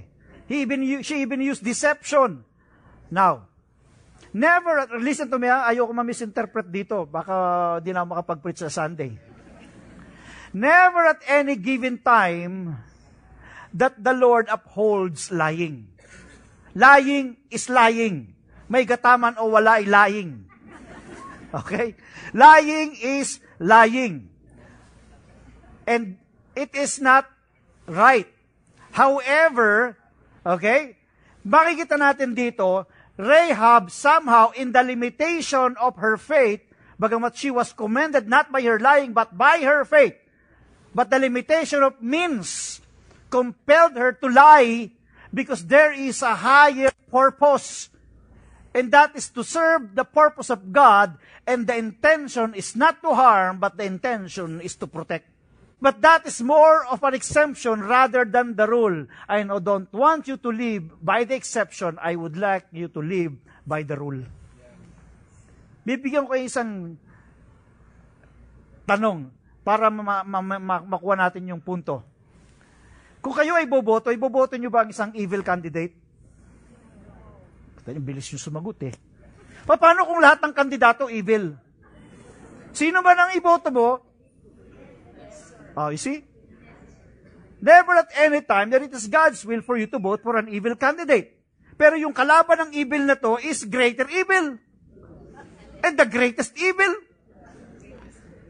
He even, she even used deception. Now, never, listen to me ha, ayoko ma-misinterpret dito. Baka di na makapag-preach sa Sunday. Never at any given time that the Lord upholds lying. Lying is lying. May gataman o wala ay lying. Okay? Lying is lying. And it is not right. However, okay, makikita natin dito, Rahab somehow in the limitation of her faith, bagamat she was commended not by her lying, but by her faith, But the limitation of means compelled her to lie because there is a higher purpose. And that is to serve the purpose of God, and the intention is not to harm, but the intention is to protect. But that is more of an exemption rather than the rule. I know, don't want you to live by the exception. I would like you to live by the rule. Bibigyan ko isang tanong para ma- ma- ma- makuha natin yung punto. Kung kayo ay boboto, iboboto nyo ba ang isang evil candidate? Yung bilis yung sumagot eh. Paano kung lahat ng kandidato evil? Sino ba nang iboto mo? Oh, you see? Never at any time that it is God's will for you to vote for an evil candidate. Pero yung kalaban ng evil na to is greater evil. And the greatest evil.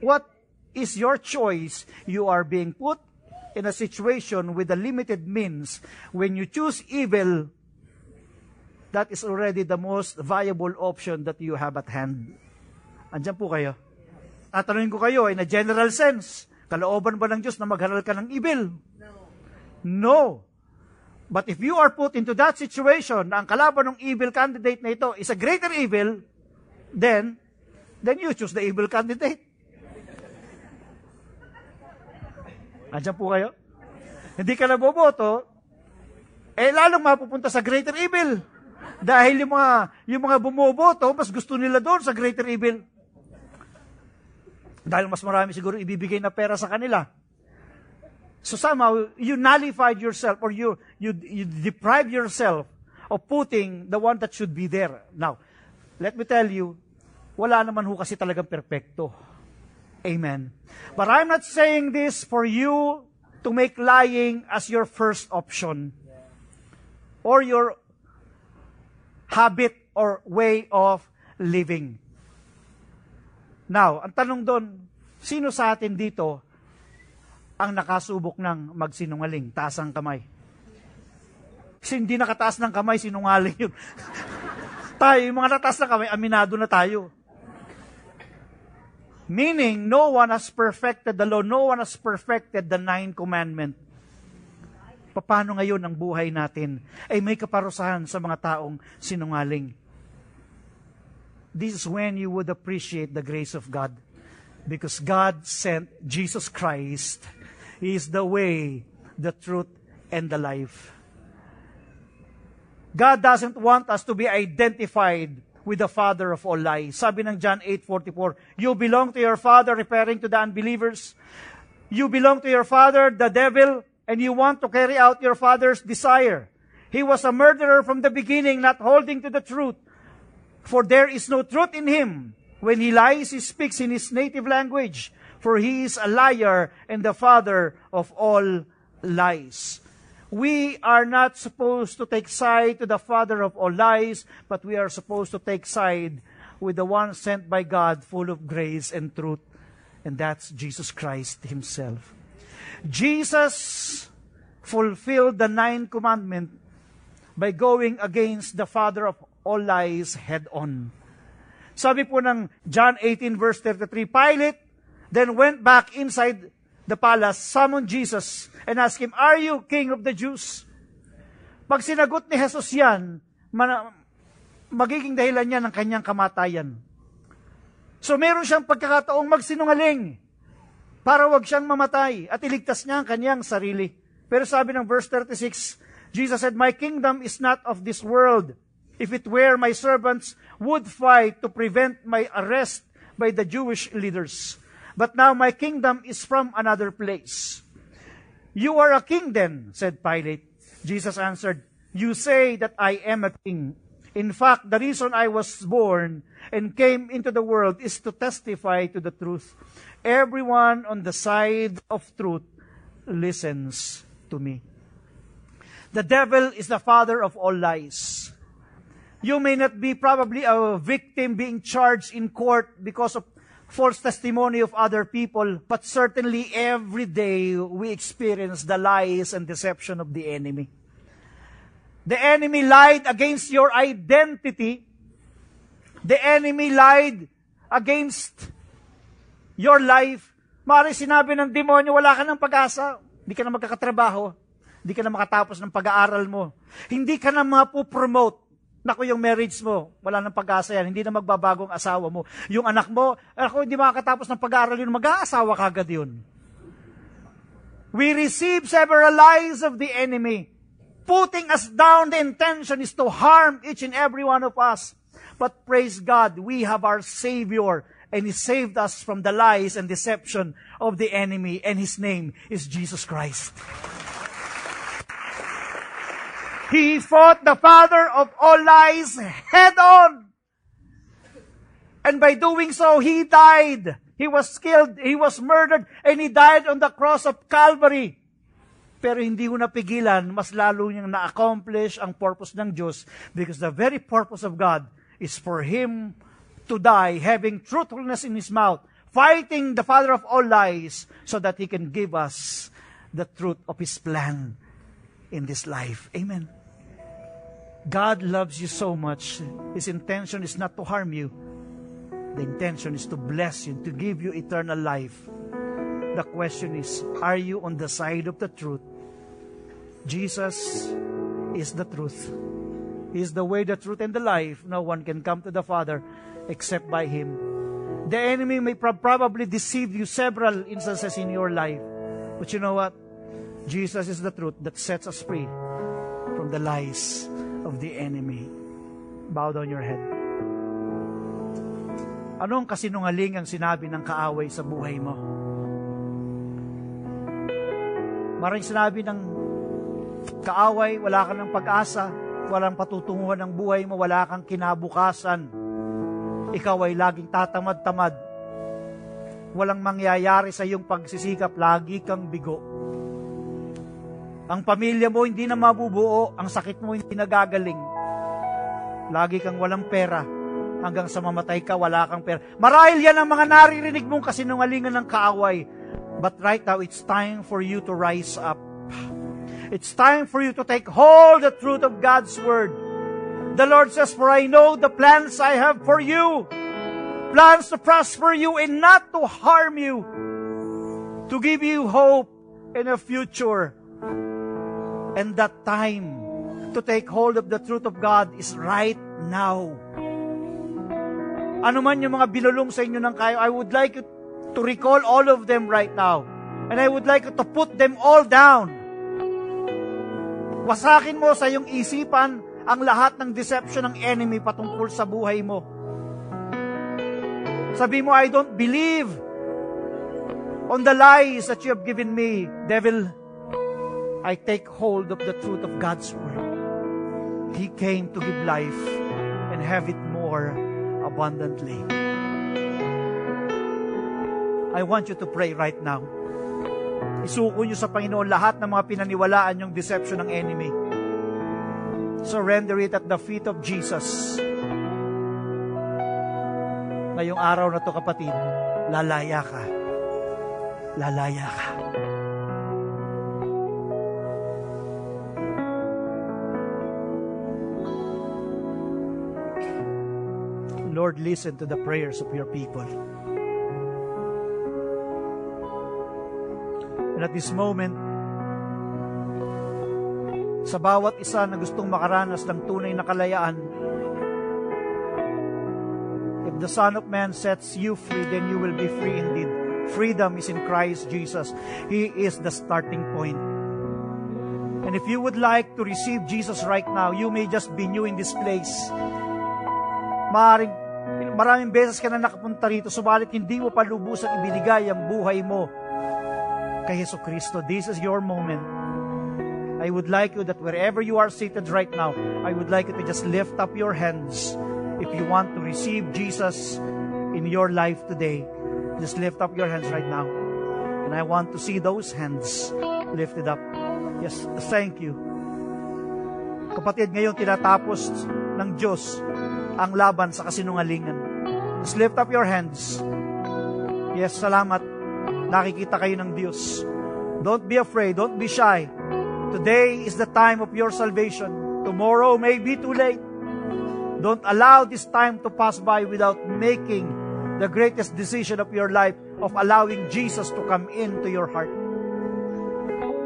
What is your choice, you are being put in a situation with a limited means. When you choose evil, that is already the most viable option that you have at hand. Andiyan po kayo. Tatanungin ko kayo, in a general sense, kalooban ba ng Diyos na magharal ka ng evil? No. No. But if you are put into that situation na ang kalaban ng evil candidate na ito is a greater evil, then, then you choose the evil candidate. Andiyan po kayo? Hindi ka naboboto, eh lalong mapupunta sa greater evil. Dahil yung mga, yung mga bumoboto, mas gusto nila doon sa greater evil. Dahil mas marami siguro ibibigay na pera sa kanila. So somehow, you nullified yourself or you, you, you deprive yourself of putting the one that should be there. Now, let me tell you, wala naman ho kasi talagang perpekto. Amen. But I'm not saying this for you to make lying as your first option or your habit or way of living. Now, ang tanong doon, sino sa atin dito ang nakasubok ng magsinungaling? Taas ang kamay. Kasi hindi nakataas ng kamay, sinungaling yun. tayo, yung mga nataas ng kamay, aminado na tayo. Meaning, no one has perfected the law, no one has perfected the nine commandment. Paano ngayon ang buhay natin ay may kaparusahan sa mga taong sinungaling? This is when you would appreciate the grace of God. Because God sent Jesus Christ. He is the way, the truth, and the life. God doesn't want us to be identified with the father of all lies. Sabi ng John 8:44, you belong to your father referring to the unbelievers. You belong to your father, the devil, and you want to carry out your father's desire. He was a murderer from the beginning, not holding to the truth. For there is no truth in him. When he lies, he speaks in his native language, for he is a liar and the father of all lies. We are not supposed to take side to the father of all lies, but we are supposed to take side with the one sent by God, full of grace and truth, and that's Jesus Christ himself. Jesus fulfilled the nine commandments by going against the father of all lies head on. Sabi po ng John 18 verse 33, Pilate then went back inside the palace, summoned Jesus, and asked him, Are you king of the Jews? Pag sinagot ni Jesus yan, magiging dahilan niya ng kanyang kamatayan. So meron siyang pagkakataong magsinungaling para wag siyang mamatay at iligtas niya ang kanyang sarili. Pero sabi ng verse 36, Jesus said, My kingdom is not of this world. If it were, my servants would fight to prevent my arrest by the Jewish leaders. But now my kingdom is from another place. You are a king then, said Pilate. Jesus answered, You say that I am a king. In fact, the reason I was born and came into the world is to testify to the truth. Everyone on the side of truth listens to me. The devil is the father of all lies. You may not be probably a victim being charged in court because of false testimony of other people, but certainly every day we experience the lies and deception of the enemy. The enemy lied against your identity. The enemy lied against your life. Mari sinabi ng demonyo, wala ka ng pag-asa. Hindi ka na magkakatrabaho. Hindi ka na makatapos ng pag-aaral mo. Hindi ka na mapupromote. Naku, yung marriage mo, wala nang pag-asa yan. Hindi na magbabago ang asawa mo. Yung anak mo, ako hindi makakatapos ng pag-aaral yun, mag-aasawa kagad yun. We receive several lies of the enemy. Putting us down, the intention is to harm each and every one of us. But praise God, we have our Savior, and He saved us from the lies and deception of the enemy, and His name is Jesus Christ. He fought the father of all lies head on. And by doing so, he died. He was killed, he was murdered, and he died on the cross of Calvary. Pero hindi ko napigilan, mas lalo niyang na-accomplish ang purpose ng Diyos because the very purpose of God is for Him to die, having truthfulness in His mouth, fighting the father of all lies so that He can give us the truth of His plan in this life. Amen. God loves you so much. His intention is not to harm you. The intention is to bless you, to give you eternal life. The question is, are you on the side of the truth? Jesus is the truth. He is the way, the truth, and the life. No one can come to the Father except by Him. The enemy may pro- probably deceive you several instances in your life. But you know what? Jesus is the truth that sets us free from the lies of the enemy. Bow down your head. Anong kasinungaling ang sinabi ng kaaway sa buhay mo? Maraming sinabi ng kaaway, wala ka ng pag-asa, walang patutunguhan ng buhay mo, wala kang kinabukasan. Ikaw ay laging tatamad-tamad. walang mangyayari sa iyong pagsisikap, lagi kang bigo. Ang pamilya mo hindi na mabubuo, ang sakit mo hindi nagagaling. Lagi kang walang pera, hanggang sa mamatay ka, wala kang pera. Marahil yan ang mga naririnig mong kasinungalingan ng kaaway. But right now, it's time for you to rise up. It's time for you to take hold the truth of God's Word. The Lord says, For I know the plans I have for you. Plans to prosper you and not to harm you. To give you hope and a future. And that time to take hold of the truth of God is right now. Ano man yung mga binulong sa inyo ng kayo, I would like you to recall all of them right now. And I would like you to put them all down. Wasakin mo sa iyong isipan ang lahat ng deception ng enemy patungkol sa buhay mo. Sabi mo, I don't believe on the lies that you have given me. Devil, I take hold of the truth of God's word. He came to give life and have it more abundantly. I want you to pray right now. Isuko niyo sa Panginoon lahat ng mga pinaniwalaan yung deception ng enemy. Surrender it at the feet of Jesus. Ngayong araw na to kapatid, lalaya ka. Lalaya ka. Lord, listen to the prayers of your people. And at this moment, sa bawat isa na gustong makaranas ng tunay na kalayaan, if the Son of Man sets you free, then you will be free indeed. Freedom is in Christ Jesus. He is the starting point. And if you would like to receive Jesus right now, you may just be new in this place. Maring, maraming beses ka na nakapunta rito, subalit hindi mo pa lubusang ibinigay ang buhay mo kay Yeso Kristo. This is your moment. I would like you that wherever you are seated right now, I would like you to just lift up your hands if you want to receive Jesus in your life today. Just lift up your hands right now. And I want to see those hands lifted up. Yes, thank you. Kapatid, ngayon tinatapos ng Diyos ang laban sa kasinungalingan. Just lift up your hands. Yes, salamat. Nakikita kayo ng Diyos. Don't be afraid. Don't be shy. Today is the time of your salvation. Tomorrow may be too late. Don't allow this time to pass by without making the greatest decision of your life of allowing Jesus to come into your heart.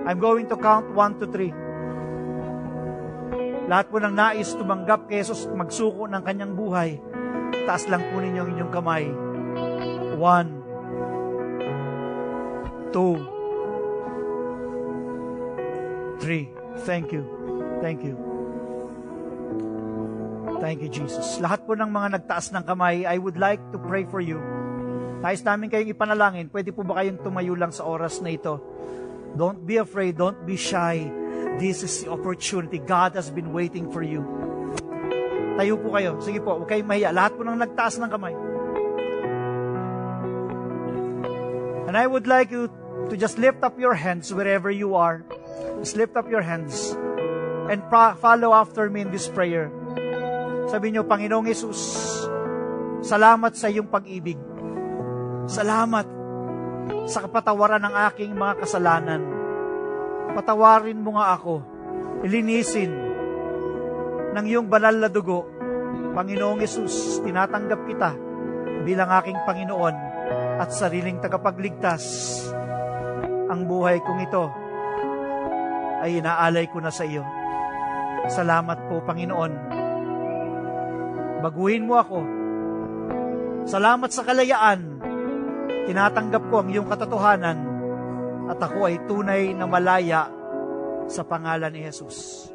I'm going to count one to three. Lahat po ng nais tumanggap kay Jesus, magsuko ng kanyang buhay, taas lang po ninyo ang inyong kamay. One, two, three. Thank you. Thank you. Thank you, Jesus. Lahat po ng mga nagtaas ng kamay, I would like to pray for you. Nais namin kayong ipanalangin. Pwede po ba kayong tumayo lang sa oras na ito? Don't be afraid. Don't be shy. This is the opportunity. God has been waiting for you. Tayo po kayo. Sige po, huwag kayong mahiya. Lahat po ng nagtaas ng kamay. And I would like you to just lift up your hands wherever you are. Just lift up your hands and follow after me in this prayer. Sabi niyo, Panginoong Yesus, salamat sa iyong pag-ibig. Salamat sa kapatawaran ng aking mga kasalanan. Patawarin mo nga ako. Ilinisin ng iyong banal na dugo. Panginoong Yesus, tinatanggap kita bilang aking Panginoon at sariling tagapagligtas. Ang buhay kong ito ay inaalay ko na sa iyo. Salamat po, Panginoon. Baguhin mo ako. Salamat sa kalayaan. Tinatanggap ko ang iyong katotohanan at ako ay tunay na malaya sa pangalan ni Jesus.